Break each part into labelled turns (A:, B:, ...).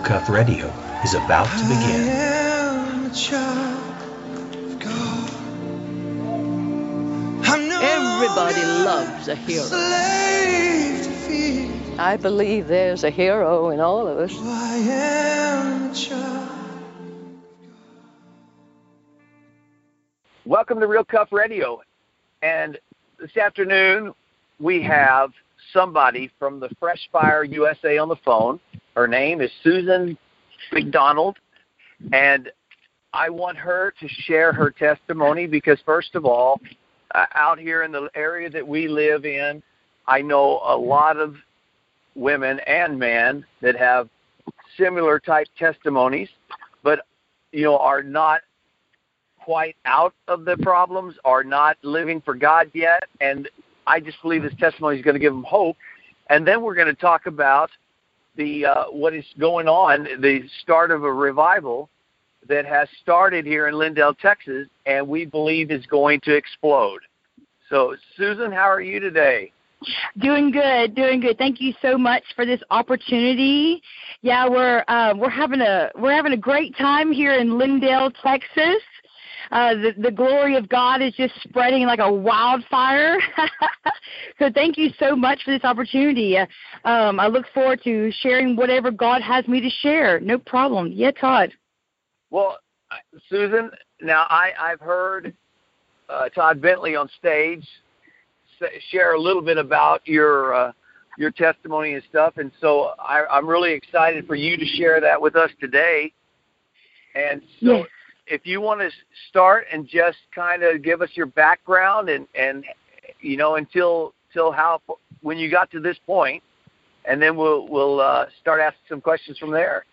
A: Real Cuff Radio is about to begin.
B: Everybody loves a hero. I believe there's a hero in all of us.
C: Welcome to Real Cuff Radio. And this afternoon we have somebody from the Fresh Fire USA on the phone. Her name is Susan McDonald, and I want her to share her testimony because, first of all, uh, out here in the area that we live in, I know a lot of women and men that have similar type testimonies, but you know are not quite out of the problems, are not living for God yet, and I just believe this testimony is going to give them hope. And then we're going to talk about the uh, what is going on, the start of a revival that has started here in Lindale, Texas, and we believe is going to explode. So, Susan, how are you today?
D: Doing good, doing good. Thank you so much for this opportunity. Yeah, we're uh, we're having a we're having a great time here in Lindale, Texas. Uh, the, the glory of God is just spreading like a wildfire. so thank you so much for this opportunity. Uh, um, I look forward to sharing whatever God has me to share. No problem. Yeah, Todd.
C: Well, Susan, now I, I've heard uh, Todd Bentley on stage share a little bit about your uh, your testimony and stuff, and so I, I'm really excited for you to share that with us today. And so,
D: yes
C: if you want to start and just kind of give us your background and and you know until till how when you got to this point, and then we'll we'll uh, start asking some questions from there.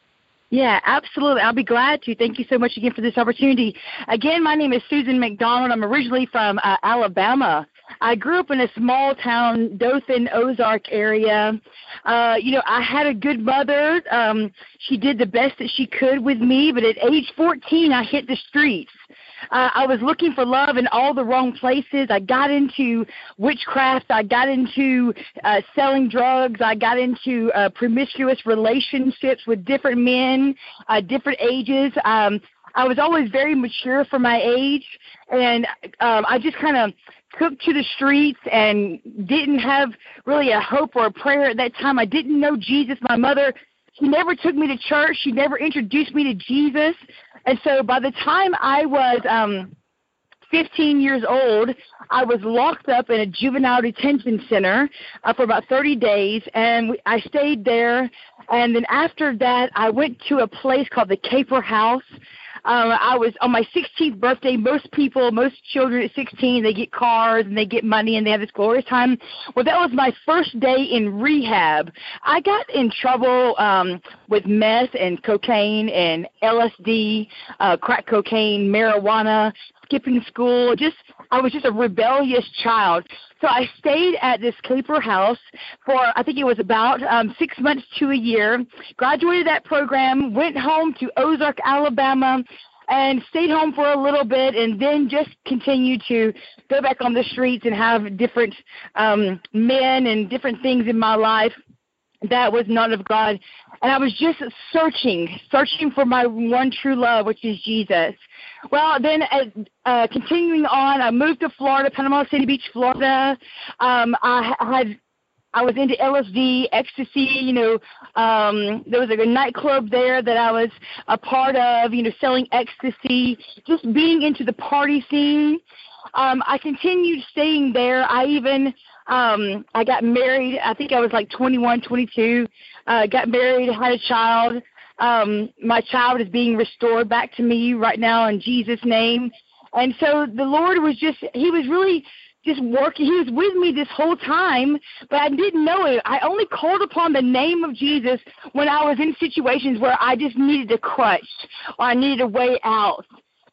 D: Yeah, absolutely. I'll be glad to. Thank you so much again for this opportunity. Again, my name is Susan McDonald. I'm originally from uh, Alabama. I grew up in a small town, Dothan, Ozark area. Uh, you know, I had a good mother. Um, she did the best that she could with me, but at age 14, I hit the streets. Uh, I was looking for love in all the wrong places. I got into witchcraft. I got into uh, selling drugs. I got into uh, promiscuous relationships with different men, uh, different ages. Um, I was always very mature for my age, and um, I just kind of took to the streets and didn't have really a hope or a prayer at that time. I didn't know Jesus. My mother, she never took me to church. She never introduced me to Jesus. And so by the time I was um 15 years old, I was locked up in a juvenile detention center uh, for about 30 days, and we, I stayed there. And then after that, I went to a place called the Caper House um, I was on my 16th birthday. Most people, most children at 16, they get cars and they get money and they have this glorious time. Well, that was my first day in rehab. I got in trouble um, with meth and cocaine and LSD, uh, crack cocaine, marijuana, skipping school. Just I was just a rebellious child. So I stayed at this Caper house for I think it was about um, six months to a year. Graduated that program, went home to Ozark, Alabama, and stayed home for a little bit, and then just continued to go back on the streets and have different um, men and different things in my life that was not of God. And I was just searching, searching for my one true love, which is Jesus. Well, then uh, uh, continuing on, I moved to Florida, Panama City Beach, Florida. Um, I had I was into LSD, ecstasy. You know, um, there was a nightclub there that I was a part of. You know, selling ecstasy, just being into the party scene. Um, I continued staying there. I even um, I got married. I think I was like 21, 22. Uh, got married, had a child. Um, my child is being restored back to me right now in Jesus' name. And so the Lord was just, He was really just working. He was with me this whole time, but I didn't know it. I only called upon the name of Jesus when I was in situations where I just needed a crutch or I needed a way out.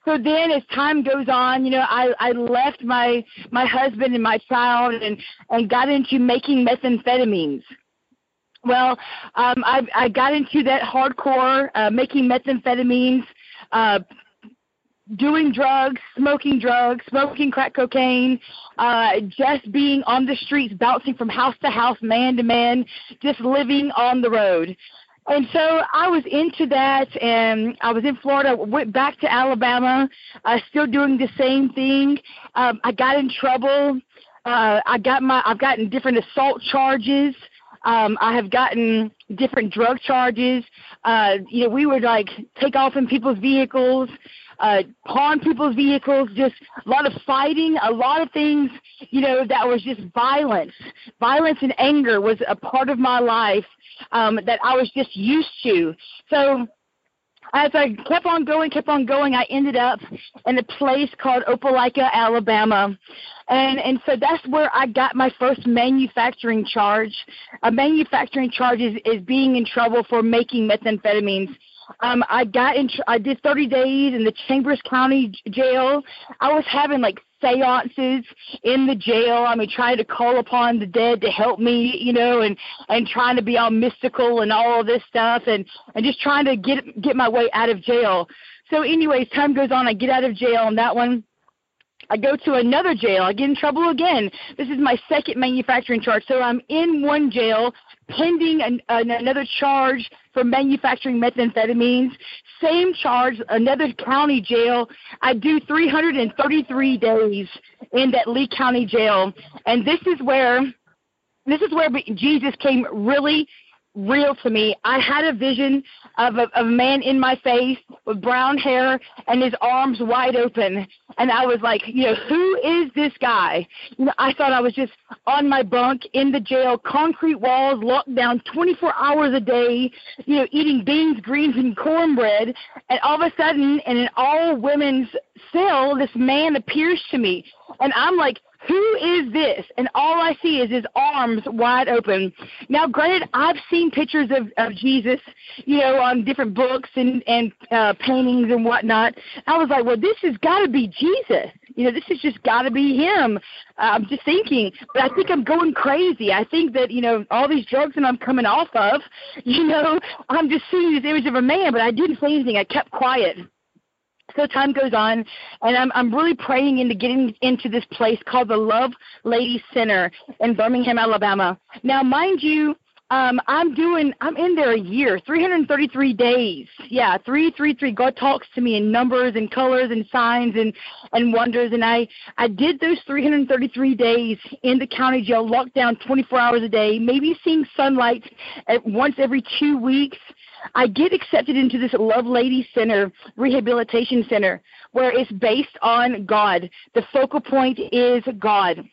D: So then, as time goes on, you know, I I left my my husband and my child and and got into making methamphetamines. Well, um, I I got into that hardcore uh, making methamphetamines, uh, doing drugs, smoking drugs, smoking crack cocaine, uh, just being on the streets, bouncing from house to house, man to man, just living on the road. And so I was into that, and I was in Florida. Went back to Alabama, uh, still doing the same thing. Um, I got in trouble. Uh, I got my I've gotten different assault charges. Um, I have gotten different drug charges. Uh, you know, we would like take off in people's vehicles, uh, pawn people's vehicles, just a lot of fighting, a lot of things, you know, that was just violence. Violence and anger was a part of my life um, that I was just used to. So as I kept on going, kept on going, I ended up in a place called Opelika, Alabama. And and so that's where I got my first manufacturing charge. A manufacturing charge is, is being in trouble for making methamphetamines. Um, I got in. I did 30 days in the Chambers County jail. I was having like seances in the jail. I mean, trying to call upon the dead to help me, you know, and and trying to be all mystical and all this stuff, and and just trying to get get my way out of jail. So, anyways, time goes on. I get out of jail, and that one I go to another jail. I get in trouble again. This is my second manufacturing charge. So I'm in one jail pending an, an, another charge for manufacturing methamphetamines. Same charge, another county jail. I do 333 days in that Lee County jail. And this is where this is where Jesus came really real to me. I had a vision of a, of a man in my face with brown hair and his arms wide open, and I was like, you know, who is this guy? You know, I thought I was just on my bunk in the jail, concrete walls, locked down 24 hours a day, you know, eating beans, greens, and cornbread, and all of a sudden, in an all women's cell, this man appears to me, and I'm like who is this? And all I see is his arms wide open. Now, granted, I've seen pictures of, of Jesus, you know, on different books and, and uh, paintings and whatnot. I was like, well, this has got to be Jesus. You know, this has just got to be him. Uh, I'm just thinking, but I think I'm going crazy. I think that, you know, all these drugs that I'm coming off of, you know, I'm just seeing this image of a man, but I didn't say anything. I kept quiet so time goes on and I'm I'm really praying into getting into this place called the Love Lady Center in Birmingham, Alabama. Now mind you, um, I'm doing I'm in there a year, 333 days. Yeah, 333. God talks to me in numbers and colors and signs and and wonders and I I did those 333 days in the county jail, locked down 24 hours a day, maybe seeing sunlight at once every 2 weeks I get accepted into this Lovelady Center, Rehabilitation Center, where it's based on God. The focal point is God.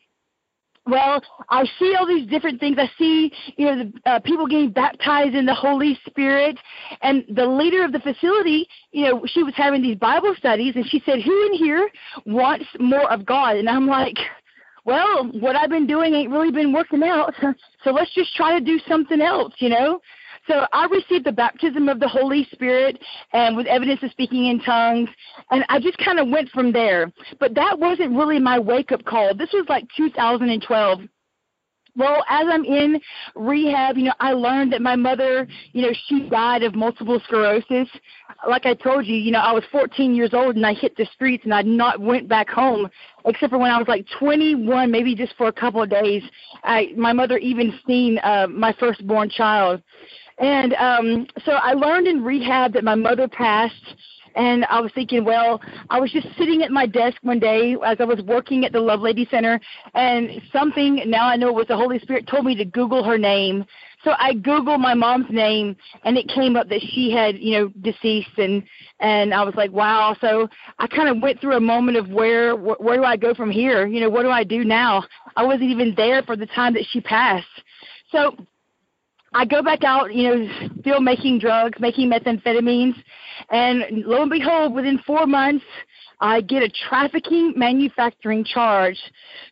D: Well, I see all these different things. I see, you know, the, uh, people getting baptized in the Holy Spirit, and the leader of the facility, you know, she was having these Bible studies, and she said, "Who in here wants more of God?" And I'm like, "Well, what I've been doing ain't really been working out, so let's just try to do something else," you know. So I received the baptism of the Holy Spirit and with evidence of speaking in tongues, and I just kind of went from there. But that wasn't really my wake up call. This was like 2012. Well, as I'm in rehab, you know, I learned that my mother, you know, she died of multiple sclerosis. Like I told you, you know, I was 14 years old and I hit the streets and I not went back home except for when I was like 21, maybe just for a couple of days. I my mother even seen uh, my firstborn child. And um, so I learned in rehab that my mother passed. And I was thinking, well, I was just sitting at my desk one day as I was working at the Lovelady Center, and something, now I know it was the Holy Spirit, told me to Google her name. So I Googled my mom's name, and it came up that she had, you know, deceased, and and I was like, wow. So I kind of went through a moment of where wh- where do I go from here? You know, what do I do now? I wasn't even there for the time that she passed. So I go back out, you know, still making drugs, making methamphetamines, and lo and behold, within four months, I get a trafficking manufacturing charge.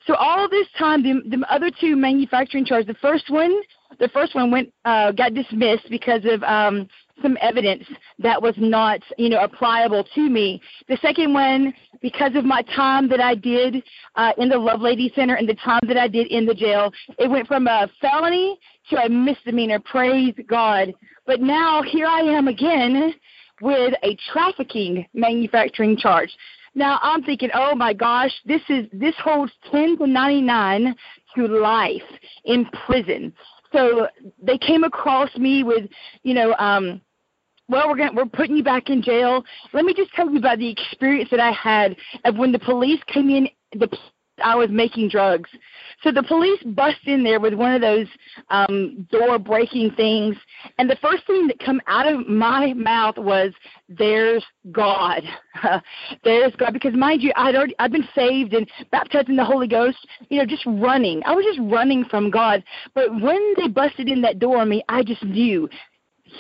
D: So all this time, the, the other two manufacturing charges, the first one, the first one went uh, got dismissed because of um, some evidence that was not, you know, applicable to me. The second one, because of my time that I did uh, in the Lovelady Center and the time that I did in the jail, it went from a felony to a misdemeanor. Praise God. But now here I am again with a trafficking manufacturing charge. Now I'm thinking, oh my gosh, this is this holds ten to ninety nine to life in prison. So they came across me with, you know, um, well, we're going we're putting you back in jail. Let me just tell you about the experience that I had of when the police came in. The I was making drugs. So the police bust in there with one of those um door breaking things and the first thing that come out of my mouth was there's God. there's God because mind you I'd already I've been saved and baptized in the Holy Ghost, you know, just running. I was just running from God. But when they busted in that door on me, I just knew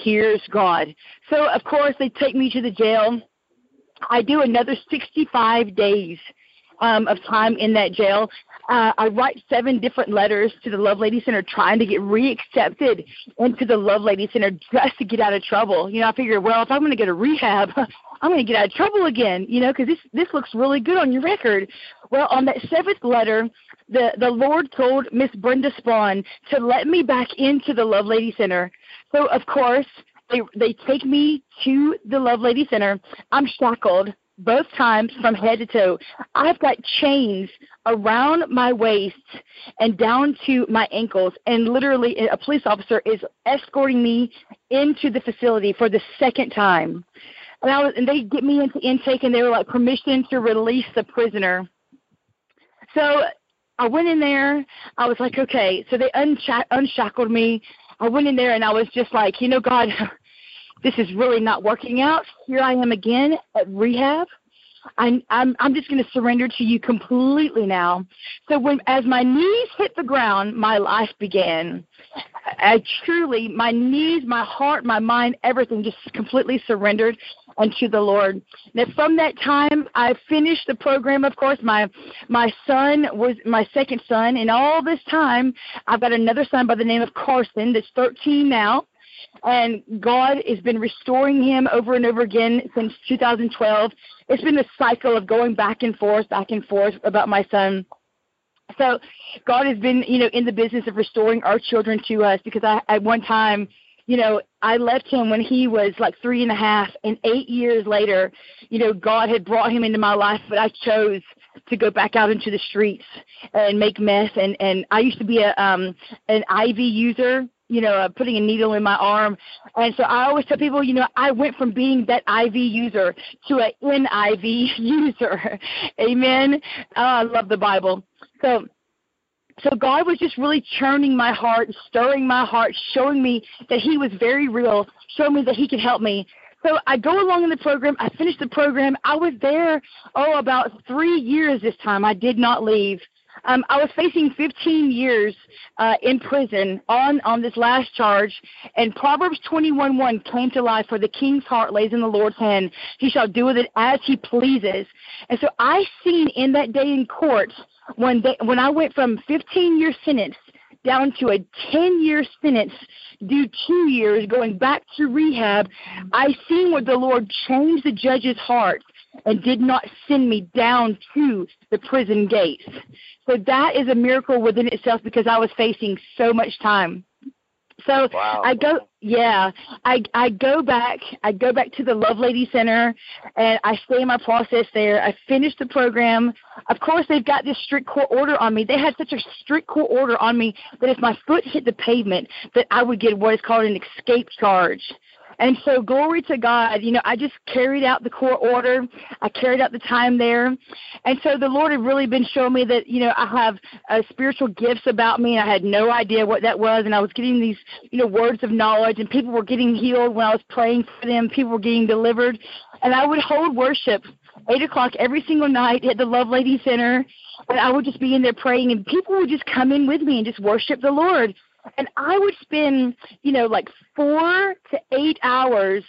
D: here's God. So of course they take me to the jail. I do another 65 days um, of time in that jail. Uh, I write seven different letters to the Lovelady Center trying to get reaccepted into the Lovelady Center just to get out of trouble. You know, I figured, well, if I'm going to go to rehab, I'm going to get out of trouble again, you know, because this this looks really good on your record. Well, on that seventh letter, the the Lord told Miss Brenda Spahn to let me back into the Lovelady Center. So of course, they they take me to the Lovelady Center. I'm shackled both times from head to toe. I've got chains around my waist and down to my ankles, and literally a police officer is escorting me into the facility for the second time. And I was, and they get me into intake, and they were like permission to release the prisoner. So I went in there. I was like, okay. So they unshack- unshackled me. I went in there, and I was just like, you know, God this is really not working out. Here I am again at rehab. I'm I'm I'm just going to surrender to you completely now. So when as my knees hit the ground, my life began. I truly, my knees, my heart, my mind, everything just completely surrendered unto the Lord. Now from that time, I finished the program. Of course, my my son was my second son, and all this time, I've got another son by the name of Carson that's 13 now and God has been restoring him over and over again since 2012. It's been a cycle of going back and forth, back and forth about my son. So God has been, you know, in the business of restoring our children to us because I at one time, you know, I left him when he was like three and a half, and eight years later, you know, God had brought him into my life, but I chose to go back out into the streets and make mess. And and I used to be a um an IV user you know, uh, putting a needle in my arm. And so I always tell people, you know, I went from being that IV user to an NIV user. Amen. Oh, I love the Bible. So so God was just really churning my heart, stirring my heart, showing me that He was very real, showing me that He could help me. So I go along in the program. I finished the program. I was there, oh, about three years this time. I did not leave. Um, I was facing 15 years uh, in prison on on this last charge, and Proverbs 21:1 came to life. For the king's heart lays in the Lord's hand; he shall do with it as he pleases. And so I seen in that day in court when they, when I went from 15 year sentence down to a 10 year sentence, do two years going back to rehab, I seen where the Lord changed the judge's heart and did not send me down to the prison gates. So that is a miracle within itself because I was facing so much time. So
C: wow.
D: I go, yeah, I I go back. I go back to the Lovelady Center, and I stay in my process there. I finish the program. Of course, they've got this strict court order on me. They had such a strict court order on me that if my foot hit the pavement, that I would get what is called an escape charge. And so, glory to God, you know, I just carried out the court order. I carried out the time there. And so, the Lord had really been showing me that, you know, I have uh, spiritual gifts about me. And I had no idea what that was. And I was getting these, you know, words of knowledge, and people were getting healed when I was praying for them. People were getting delivered. And I would hold worship eight o'clock every single night at the Lovelady Center, and I would just be in there praying, and people would just come in with me and just worship the Lord and I would spend, you know, like four to eight hours.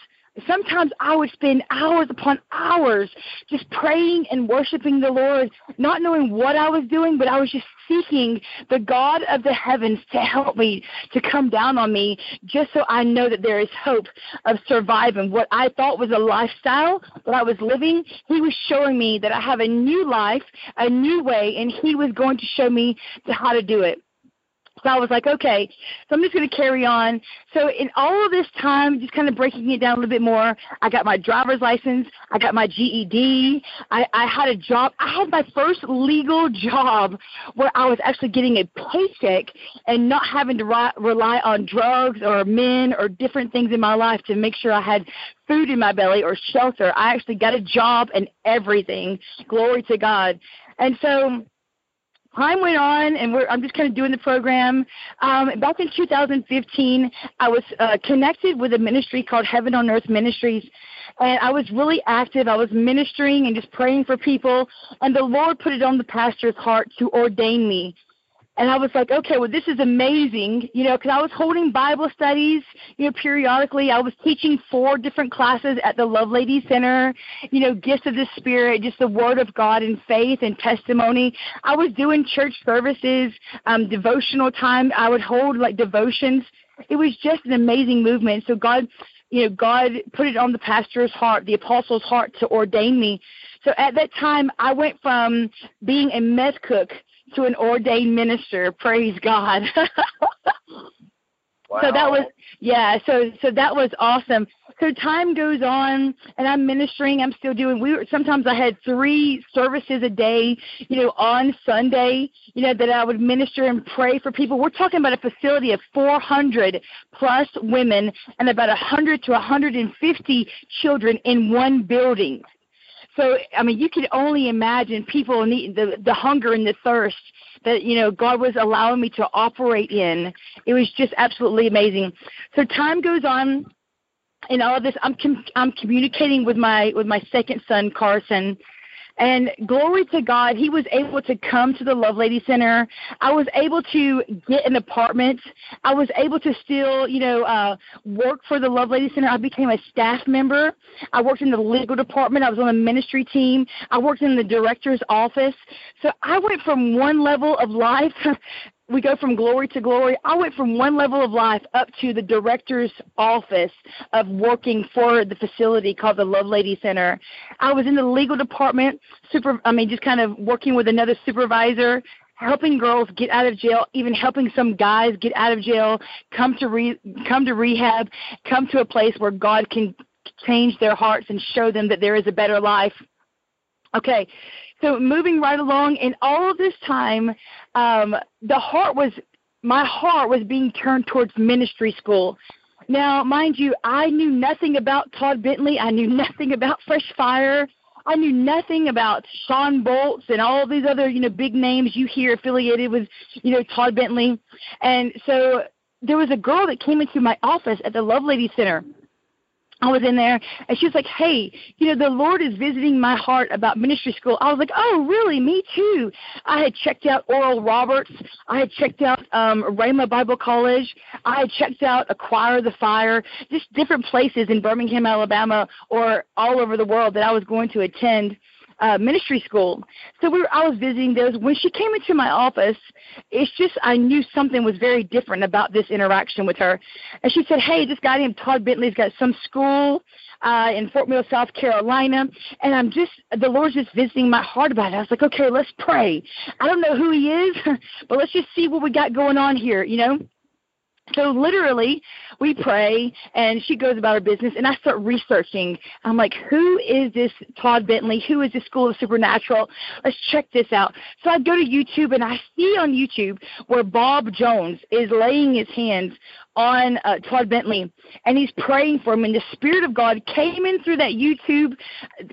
D: Sometimes I would spend hours upon hours just praying and worshiping the Lord, not knowing what I was doing, but I was just seeking the God of the heavens to help me, to come down on me, just so I know that there is hope of surviving what I thought was a lifestyle that I was living. He was showing me that I have a new life, a new way, and He was going to show me how to do it. So I was like, okay, so I'm just going to carry on. So in all of this time, just kind of breaking it down a little bit more, I got my driver's license, I got my GED, I, I had a job. I had my first legal job where I was actually getting a paycheck and not having to ri- rely on drugs or men or different things in my life to make sure I had food in my belly or shelter. I actually got a job and everything. Glory to God. And so time went on, and I'm just kind of doing the program. Um, back in 2015, I was uh, connected with a ministry called Heaven on Earth Ministries, and I was really active. I was ministering and just praying for people, and the Lord put it on the pastor's heart to ordain me and I was like, okay, well, this is amazing, you know, because I was holding Bible studies, you know, periodically. I was teaching four different classes at the Lovelady Center, you know, gifts of the Spirit, just the Word of God and faith and testimony. I was doing church services, um, devotional time. I would hold like devotions. It was just an amazing movement. So God, you know, God put it on the pastor's heart, the apostle's heart to ordain me. So at that time, I went from being a meth cook to an ordained minister. Praise God.
C: Wow.
D: So that was yeah, so so that was awesome. So time goes on and I'm ministering, I'm still doing we were sometimes I had three services a day, you know, on Sunday, you know, that I would minister and pray for people. We're talking about a facility of 400 plus women and about 100 to 150 children in one building. So I mean, you can only imagine people need the the hunger and the thirst that you know God was allowing me to operate in. It was just absolutely amazing. So time goes on, and all this, I'm com- I'm communicating with my with my second son Carson, and glory to God, he was able to come to the Lovelady Center. I was able to get an apartment. I was able to still, you know, uh, work for the Lovelady Center. I became a staff member. I worked in the legal department. I was on the ministry team. I worked in the director's office. So I went from one level of life we go from glory to glory. I went from one level of life up to the director's office of working for the facility called the Lovelady Center. I was in the legal department, super I mean just kind of working with another supervisor, helping girls get out of jail, even helping some guys get out of jail, come to re, come to rehab, come to a place where God can change their hearts and show them that there is a better life. Okay, so moving right along, in all of this time, um, the heart was my heart was being turned towards ministry school. Now, mind you, I knew nothing about Todd Bentley. I knew nothing about Fresh Fire. I knew nothing about Shawn Bolz and all these other, you know, big names you hear affiliated with, you know, Todd Bentley. And so there was a girl that came into my office at the Lovelady Center I was in there and she was like, Hey, you know, the Lord is visiting my heart about ministry school. I was like, Oh, really? Me too. I had checked out Oral Roberts. I had checked out um Rhema Bible College. I had checked out Acquire the Fire, just different places in Birmingham, Alabama or all over the world that I was going to attend uh, ministry school. So we were, I was visiting those. When she came into my office, it's just I knew something was very different about this interaction with her. And she said, "Hey, this guy named Todd Bentley's got some school uh, in Fort Mill, South Carolina, and I'm just the Lord's just visiting my heart about it." I was like, "Okay, let's pray. I don't know who he is, but let's just see what we got going on here, you know." So literally, we pray, and she goes about her business, and I start researching. I'm like, who is this Todd Bentley? Who is this School of Supernatural? Let's check this out. So I go to YouTube, and I see on YouTube where Bob Jones is laying his hands on uh, Todd Bentley, and he's praying for him, and the Spirit of God came in through that YouTube,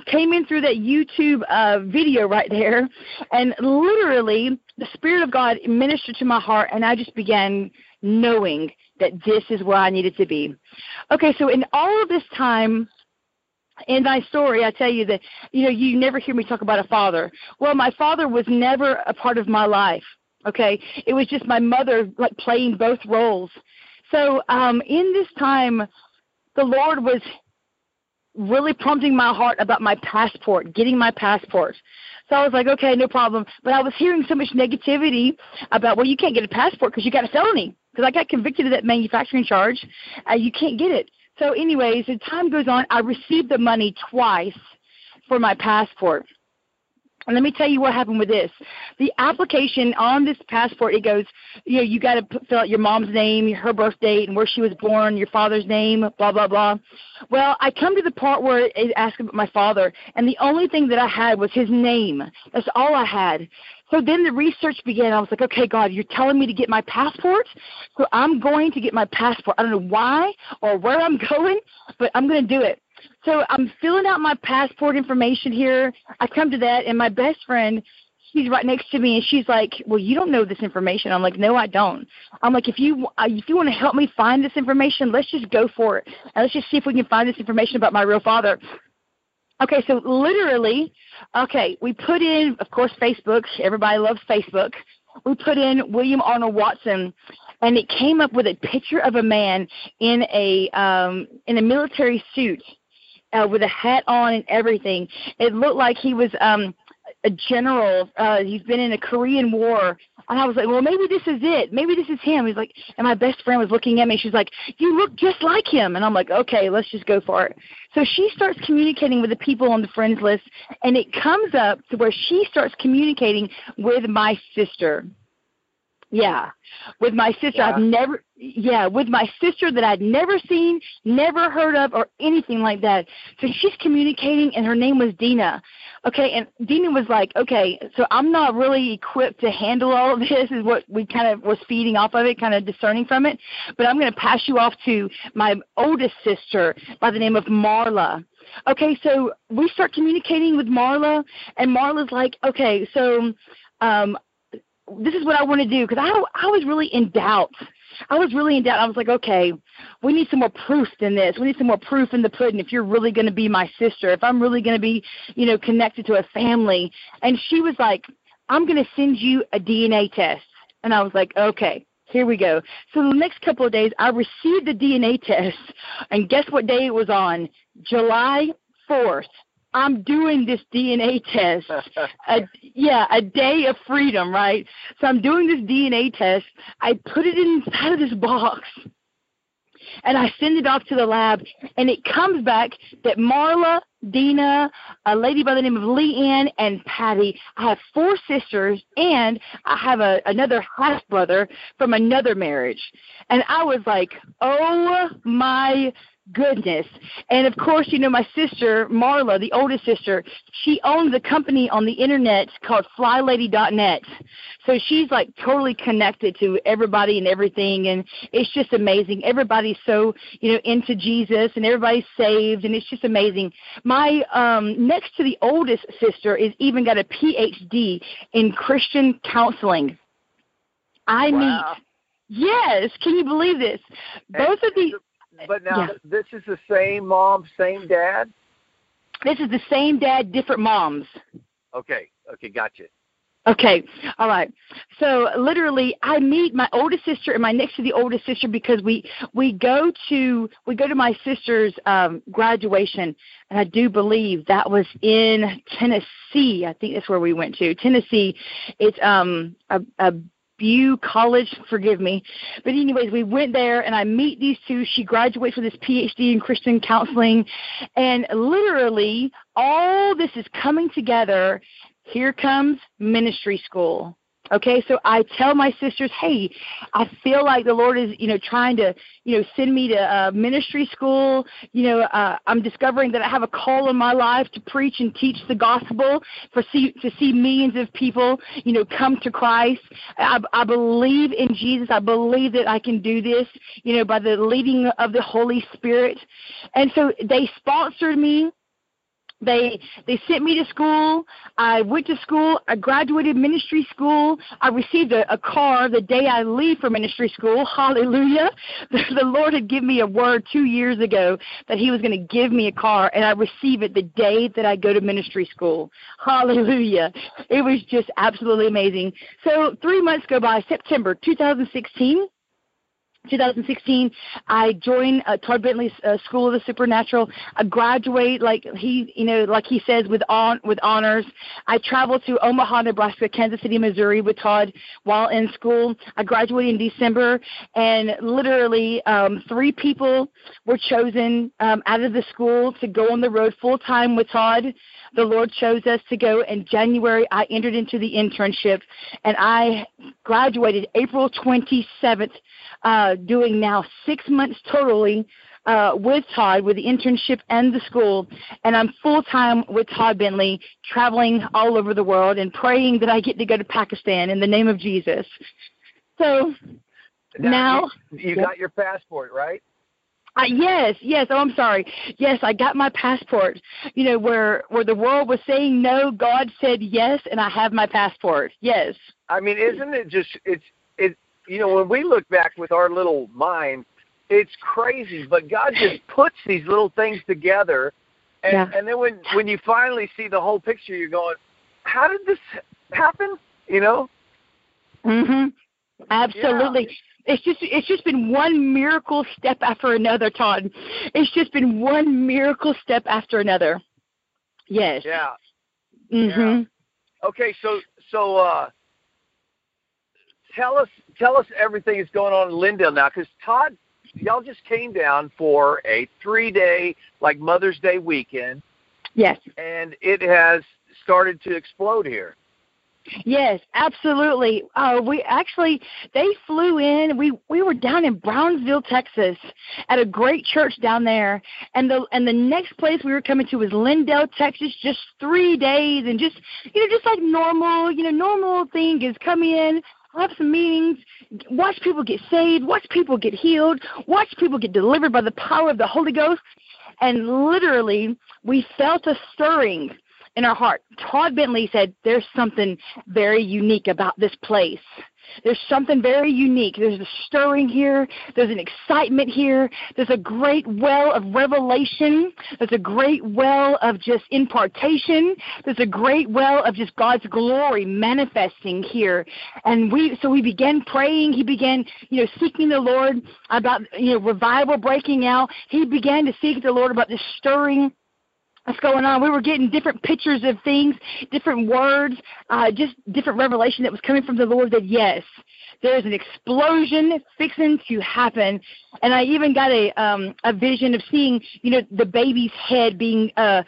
D: came in through that YouTube uh, video right there, and literally the Spirit of God ministered to my heart, and I just began knowing that this is where I needed to be. Okay, so in all of this time, in my story, I tell you that, you know, you never hear me talk about a father. Well, my father was never a part of my life. Okay, it was just my mother like playing both roles. So um, in this time, the Lord was really prompting my heart about my passport, getting my passport. So I was like, okay, no problem. But I was hearing so much negativity about, well, you can't get a passport because you got a felony. Because I got convicted of that manufacturing charge. Uh, you can't get it. So, anyways, as time goes on, I received the money twice for my passport. And let me tell you what happened with this. The application on this passport, it goes, you know, you got to fill out your mom's name, her birth date, and where she was born, your father's name, blah blah blah. Well, I come to the part where it asks about my father, and the only thing that I had was his name. That's all I had. So then the research began. I was like, okay, God, you're telling me to get my passport, so I'm going to get my passport. I don't know why or where I'm going, but I'm going to do it. So I'm filling out my passport information here. I come to that, and my best friend, she's right next to me, and she's like, "Well, you don't know this information." I'm like, "No, I don't." I'm like, "If you uh, if you want to help me find this information, let's just go for it, and let's just see if we can find this information about my real father." Okay, so literally, okay, we put in, of course, Facebook. Everybody loves Facebook. We put in William Arnold Watson, and it came up with a picture of a man in a um, in a military suit uh, with a hat on and everything. It looked like he was um, a general. Uh, he's been in a Korean War. And I was like, well, maybe this is it. Maybe this is him. He's like, and my best friend was looking at me. She's like, you look just like him. And I'm like, okay, let's just go for it. So she starts communicating with the people on the friends list, and it comes up to where she starts communicating with my sister. Yeah, with my sister, yeah. I've never. Yeah, with my sister that I'd never seen, never heard of, or anything like that. So she's communicating, and her name was Dina. Okay, and Dina was like, okay, so I'm not really equipped to handle all of this. Is what we kind of was feeding off of it, kind of discerning from it. But I'm going to pass you off to my oldest sister by the name of Marla. Okay, so we start communicating with Marla, and Marla's like, okay, so um, this is what I want to do because I I was really in doubt. I was really in doubt. I was like, okay, we need some more proof than this. We need some more proof in the pudding if you're really going to be my sister, if I'm really going to be, you know, connected to a family. And she was like, I'm going to send you a DNA test. And I was like, okay, here we go. So the next couple of days, I received the DNA test. And guess what day it was on? July 4th. I'm doing this DNA test. a, yeah, a day of freedom, right? So I'm doing this DNA test. I put it inside of this box and I send it off to the lab, and it comes back that Marla, Dina, a lady by the name of Leanne, and Patty. I have four sisters, and I have a another half brother from another marriage. And I was like, oh my goodness. And of course, you know, my sister, Marla, the oldest sister, she owns a company on the internet called flylady.net. So she's like totally connected to everybody and everything. And it's just amazing. Everybody's so, you know, into Jesus and everybody's saved. And it's just amazing. My, um, next to the oldest sister is even got a PhD in Christian counseling. I wow. meet Yes, can you believe this? Both of these
C: but now yeah. this is the same mom, same dad.
D: This is the same dad, different moms.
C: Okay. Okay. Gotcha.
D: Okay, all right. So literally, I meet my oldest sister and my next to the oldest sister because we we go to we go to my sister's um, graduation, and I do believe that was in Tennessee. I think that's where we went to Tennessee. It's um a, a View College, forgive me. But anyways, we went there and I meet these two. She graduates with this PhD in Christian counseling and literally all this is coming together. Here comes ministry school. Okay, so I tell my sisters, hey, I feel like the Lord is, you know, trying to, you know, send me to uh, ministry school. You know, uh, I'm discovering that I have a call in my life to preach and teach the gospel for see to see millions of people, you know, come to Christ. I, I believe in Jesus. I believe that I can do this, you know, by the leading of the Holy Spirit. And so they sponsored me they they sent me to school. I went to school. I graduated ministry school. I received a, a car the day I leave for ministry school. Hallelujah. The, the Lord had given me a word two years ago that He was going to give me a car, and I receive it the day that I go to ministry school. Hallelujah. It was just absolutely amazing. So three months go by, September 2016. 2016, I joined uh, Todd Bentley's uh, School of the Supernatural. I graduate like he, you know, like he says with on with honors. I traveled to Omaha, Nebraska, Kansas City, Missouri with Todd while in school. I graduated in December, and literally um, three people were chosen um, out of the school to go on the road full time with Todd. The Lord chose us to go in January. I entered into the internship, and I graduated April 27th uh, doing now six months totally uh, with Todd, with the internship and the school, and I'm full time with Todd Bentley, traveling all over the world and praying that I get to go to Pakistan in the name of Jesus. So now, now
C: you, you got your passport, right?
D: Uh, yes, yes. Oh, I'm sorry. Yes, I got my passport. You know, where where the world was saying no, God said yes, and I have my passport. Yes.
C: I mean, isn't it just it's it? You know, when we look back with our little mind, it's crazy. But God just puts these little things together, and
D: yeah.
C: and then when when you finally see the whole picture, you're going, "How did this happen?" You know.
D: Mhm. Absolutely. Yeah it's just it's just been one miracle step after another, Todd. It's just been one miracle step after another. Yes.
C: Yeah.
D: Mhm.
C: Yeah. Okay, so so uh tell us tell us everything that's going on in Lindale now cuz Todd y'all just came down for a 3-day like Mother's Day weekend.
D: Yes.
C: And it has started to explode here.
D: Yes, absolutely. Uh, we actually they flew in. We we were down in Brownsville, Texas, at a great church down there, and the and the next place we were coming to was Lindale, Texas. Just three days, and just you know, just like normal, you know, normal thing is come in, have some meetings, watch people get saved, watch people get healed, watch people get delivered by the power of the Holy Ghost, and literally we felt a stirring in our heart. Todd Bentley said, There's something very unique about this place. There's something very unique. There's a stirring here. There's an excitement here. There's a great well of revelation. There's a great well of just impartation. There's a great well of just God's glory manifesting here. And we, so we began praying. He began, you know, seeking the Lord about, you know, revival breaking out. He began to seek the Lord about this stirring what's going on. We were getting different pictures of things, different words, uh, just different revelation that was coming from the Lord that yes, there's an explosion fixing to happen. And I even got a um, a vision of seeing, you know, the baby's head being uh,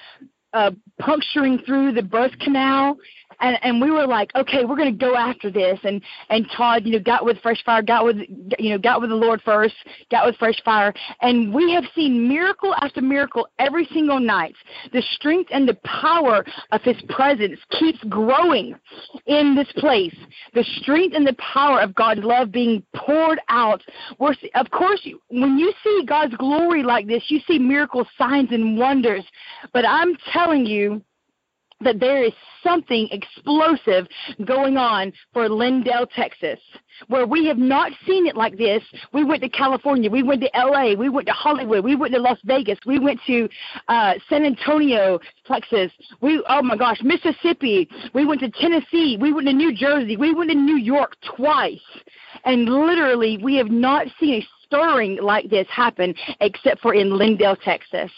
D: uh, puncturing through the birth canal and and we were like, okay, we're going to go after this. And and Todd, you know, got with Fresh Fire, got with you know, got with the Lord first, got with Fresh Fire, and we have seen miracle after miracle every single night. The strength and the power of His presence keeps growing in this place. The strength and the power of God's love being poured out. We're, of course, when you see God's glory like this, you see miracles, signs, and wonders. But I'm telling you that there is something explosive going on for Lindale, Texas, where we have not seen it like this. We went to California, we went to LA, we went to Hollywood, we went to Las Vegas, we went to uh, San Antonio, Texas. We oh my gosh, Mississippi. We went to Tennessee, we went to New Jersey, we went to New York twice, and literally we have not seen a stirring like this happen except for in Lindale, Texas.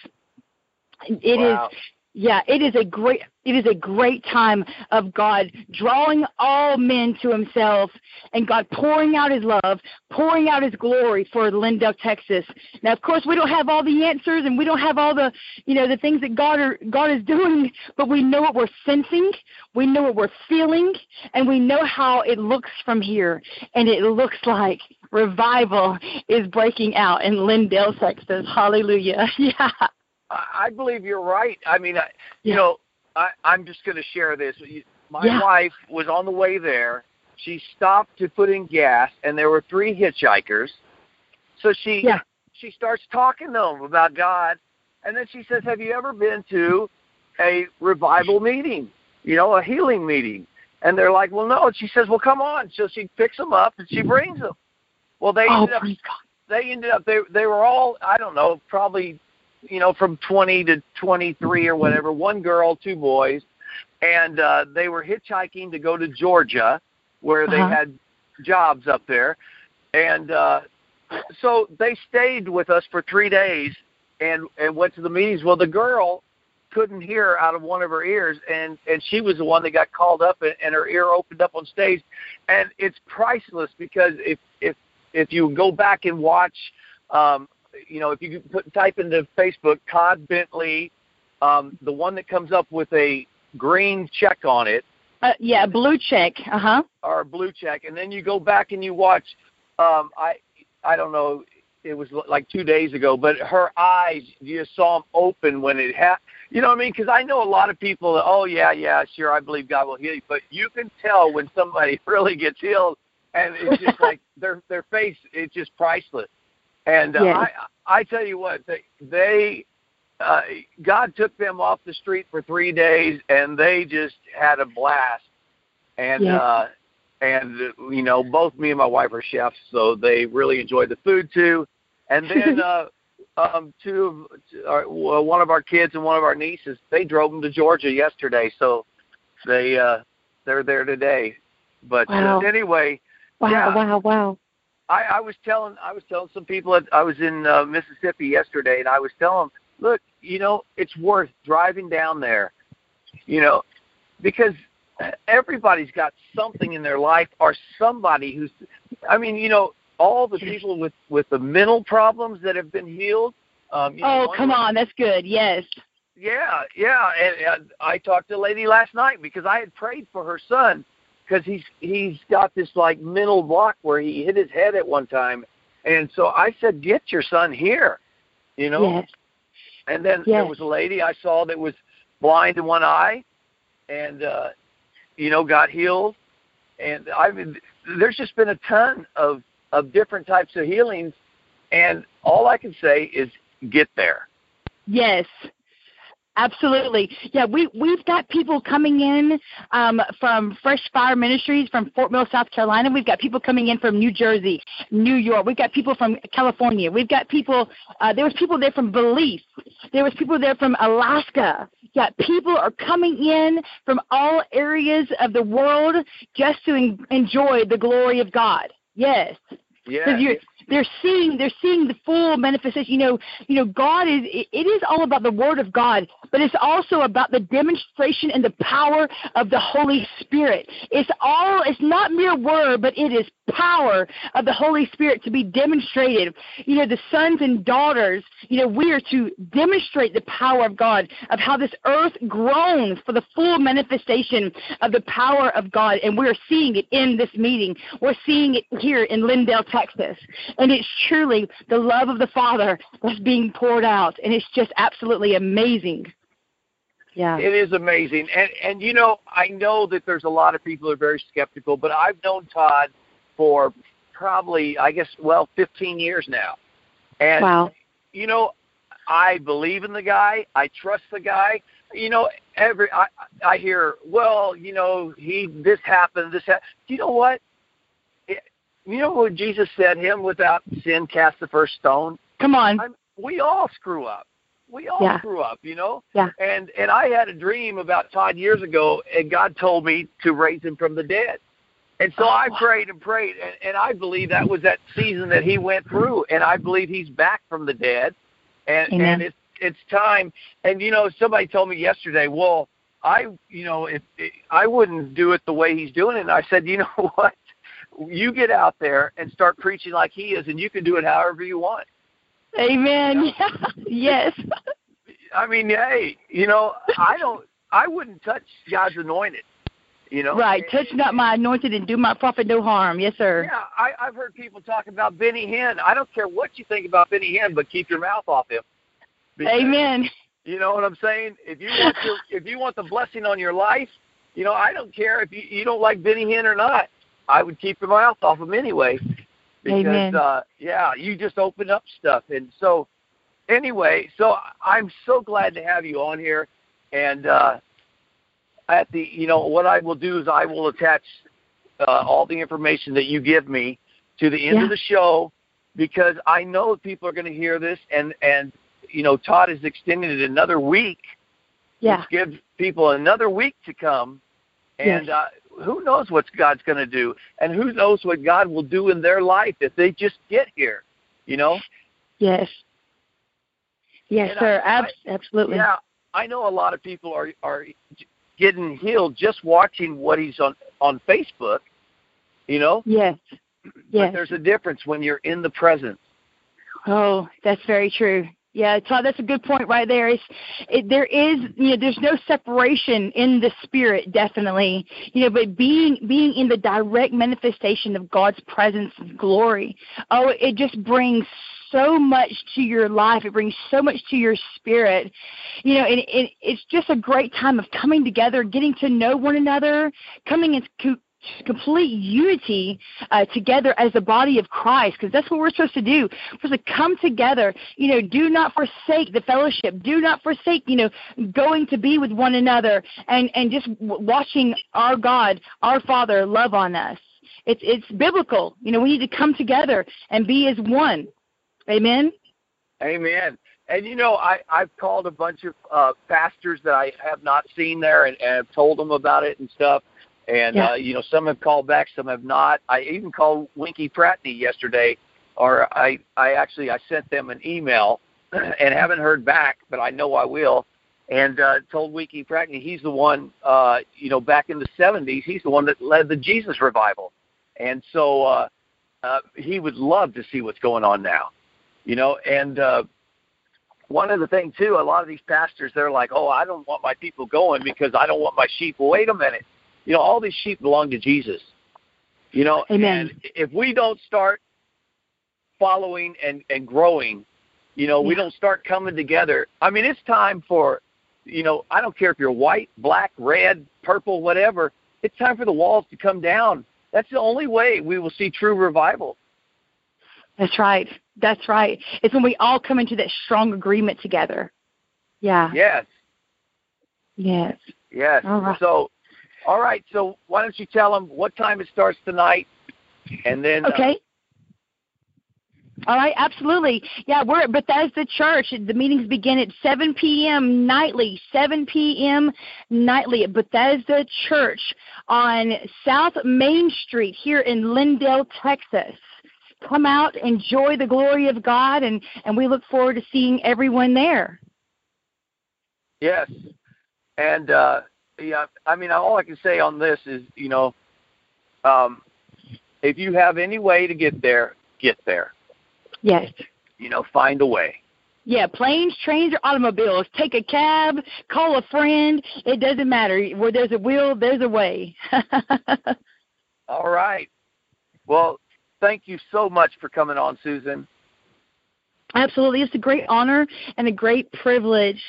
D: It
C: wow.
D: is yeah, it is a great it is a great time of God drawing all men to himself and God pouring out his love, pouring out his glory for Lindale, Texas. Now of course we don't have all the answers and we don't have all the you know the things that God are God is doing, but we know what we're sensing, we know what we're feeling, and we know how it looks from here. And it looks like revival is breaking out in Lindale, Texas. Hallelujah. Yeah.
C: I believe you're right. I mean, I, you
D: Yeah.
C: know, I, I'm just going to share this. My
D: Yeah.
C: wife was on the way there. She stopped to put in gas, and there were three hitchhikers. So she
D: Yeah.
C: she starts talking to them about God, and then she says, "Have you ever been to a revival meeting? You know, a healing meeting?" And they're like, "Well, no." And she says, "Well, come on." So she picks them up and she brings them. Well, they
D: Oh,
C: ended up they ended up they they were all I don't know probably you know from 20 to 23 or whatever one girl two boys and uh they were hitchhiking to go to Georgia where they
D: Uh-huh.
C: had jobs up there and uh so they stayed with us for three days and and went to the meetings. Well, the girl couldn't hear out of one of her ears, and and she was the one that got called up, and, and her ear opened up on stage, and it's priceless because if if if you go back and watch, um, you know, if you put type into Facebook Todd Bentley, um, the one that comes up with a green check on it,
D: Uh, yeah, blue check. Uh huh.
C: or blue check, and then you go back and you watch. Um, I I don't know. It was like two days ago, but her eyes, you just saw them open when it had. You know what I mean? Because I know a lot of people. That, oh yeah, yeah, sure, I believe God will heal you, but you can tell when somebody really gets healed, and it's just like their their face. It's just priceless. And uh,
D: Yes.
C: I I tell you what, they they uh, God took them off the street for three days, and they just had a blast. And
D: Yes.
C: uh, and uh, you know, both me and my wife are chefs, so they really enjoyed the food too. And then uh, um, two of our, one of our kids and one of our nieces, they drove them to Georgia yesterday, so they uh, they're there today. But
D: Wow.
C: uh, anyway,
D: Wow,
C: Yeah.
D: wow, wow.
C: I, I was telling I was telling some people that I was in uh, Mississippi yesterday, and I was telling them, look, you know, it's worth driving down there, you know, because everybody's got something in their life or somebody who's, I mean, you know, all the people with with the mental problems that have been healed. Um, you know,
D: Oh,
C: one
D: come on, that's good. Yes.
C: yeah, yeah, and, and I talked to a lady last night because I had prayed for her son because he's he's got this like mental block where he hit his head at one time, and so I said, get your son here, you know.
D: Yes.
C: And then there was a lady I saw that was blind in one eye, and uh, you know got healed, and I mean, there's just been a ton of of different types of healings, and all I can say is get there.
D: Yes. Absolutely. Yeah, we we've got people coming in um, from Fresh Fire Ministries from Fort Mill, South Carolina. We've got people coming in from New Jersey, New York. We've got people from California. We've got people. Uh, there was people there from Belize. There was people there from Alaska. Yeah, people are coming in from all areas of the world just to en- enjoy the glory of God. Yes.
C: Yeah,
D: you're they're seeing they're seeing the full manifestation. You know, you know, God is it is all about the Word of God, but it's also about the demonstration and the power of the Holy Spirit. It's all it's not mere word, but it is power of the Holy Spirit to be demonstrated. You know, the sons and daughters, you know, we are to demonstrate the power of God, of how this earth groans for the full manifestation of the power of God. And we're seeing it in this meeting. We're seeing it here in Lindale, Texas. And it's truly the love of the Father that's being poured out. And it's just absolutely amazing. Yeah.
C: It is amazing, and and you know I know that there's a lot of people who are very skeptical, but I've known Todd for probably I guess well 15 years now, and
D: Wow.
C: you know I believe in the guy, I trust the guy. You know every I I hear well you know he this happened this happened. Do you know what? You know what Jesus said? Him without sin cast the first stone.
D: Come on.
C: I'm, we all screw up. We all
D: Yeah.
C: screw up, you know.
D: Yeah.
C: And and I had a dream about Todd years ago, and God told me to raise him from the dead. And so
D: Oh,
C: I prayed and prayed, and, and I believe that was that season that he went through, and I believe he's back from the dead, and
D: Amen.
C: and it's it's time. And you know, somebody told me yesterday, well, I you know if, if I wouldn't do it the way he's doing it, and I said, you know what, you get out there and start preaching like he is, and you can do it however you want.
D: Amen. yes.
C: I mean, hey, you know, I don't, I wouldn't touch God's anointed. You know,
D: Right. Touch not my anointed and do my prophet no harm. Yes, sir.
C: Yeah, I, I've heard people talk about Benny Hinn. I don't care what you think about Benny Hinn, but keep your mouth off him. Because-
D: Amen.
C: You know what I'm saying? If you want your, if you want the blessing on your life, you know, I don't care if you you don't like Benny Hinn or not. I would keep your mouth off him anyway. Because
D: Amen.
C: uh yeah, you just open up stuff. And so anyway, so I'm so glad to have you on here and uh at the you know what I will do is I will attach uh, all the information that you give me to the end
D: Yeah.
C: of the show because I know people are going to hear this and and you know Todd has extended it another week
D: Yeah.
C: which gives people another week to come. And
D: Yes.
C: uh, who knows what God's going to do, and who knows what God will do in their life if they just get here. You know?
D: Yes. Yes,
C: And
D: sir.
C: I-
D: Ab- absolutely.
C: Yeah, I know a lot of people are are getting healed just watching what he's on on Facebook. You know,
D: Yes.
C: but
D: Yes.
C: there's a difference when you're in the presence.
D: Oh, that's very true. Yeah, Todd, that's a good point right there. It's, it, there is, you know, there's no separation in the spirit, definitely. You know, but being being in the direct manifestation of God's presence and glory, oh, it just brings so much to your life. It brings so much to your spirit. You know, and it, it's just a great time of coming together, getting to know one another, coming into complete unity uh, together as the body of Christ, because that's what we're supposed to do. We're supposed to come together. You know, do not forsake the fellowship. Do not forsake, you know, going to be with one another and and just watching our God, our Father, love on us. It's it's biblical. You know, we need to come together and be as one. Amen.
C: Amen. And you know, I I've called a bunch of uh pastors that I have not seen there and, and have told them about it and stuff. And
D: Yeah.
C: uh, you know, some have called back, some have not. I even called Winky Pratney yesterday, or I I actually I sent them an email and haven't heard back, but I know I will. And uh, told Winky Pratney he's the one, uh, you know, back in the '70s, he's the one that led the Jesus revival, and so uh, uh, he would love to see what's going on now, you know. And uh, one of the thing too, a lot of these pastors they're like, "Oh, I don't want my people going because I don't want my sheep." Well, wait a minute. You know, all these sheep belong to Jesus. You know,
D: Amen.
C: and if we don't start following and and growing, you know, we don't start coming together. I mean, it's time for, you know, I don't care if you're white, black, red, purple, whatever. It's time for the walls to come down. That's the only way we will see true revival.
D: That's right. That's right. It's when we all come into that strong agreement together. Yeah.
C: Yes.
D: Yes.
C: Yes.
D: All right.
C: So, all right. So, why don't you tell them what time it starts tonight, and then uh,
D: Okay. All right, absolutely. Yeah, we're at Bethesda Church. The meetings begin at 7 p.m. nightly, 7 p.m. nightly at Bethesda Church on South Main Street here in Lindale, Texas. Come out, enjoy the glory of God, and, and we look forward to seeing everyone there.
C: yes, and uh, yeah. I mean, all I can say on this is, you know, um, if you have any way to get there, get there.
D: Yes.
C: You know, find a way.
D: Yeah, planes, trains, or automobiles. Take a cab, call a friend. It doesn't matter. Where there's a will, there's a way.
C: All right. Well, thank you so much for coming on, Susan.
D: Absolutely. It's a great honor and a great privilege.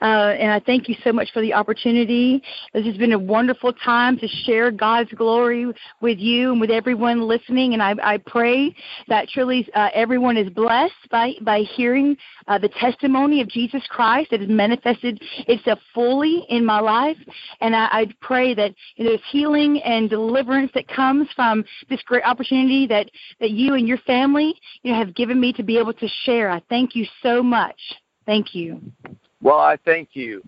D: Uh, and I thank you so much for the opportunity. This has been a wonderful time to share God's glory with you and with everyone listening. And I, I pray that truly uh, everyone is blessed by, by hearing uh, the testimony of Jesus Christ that has manifested itself fully in my life. And I, I pray that you know, there's healing and deliverance that comes from this great opportunity that, that you and your family you know, have given me to be able to share. I thank you so much. Thank you.
C: Well, I thank you.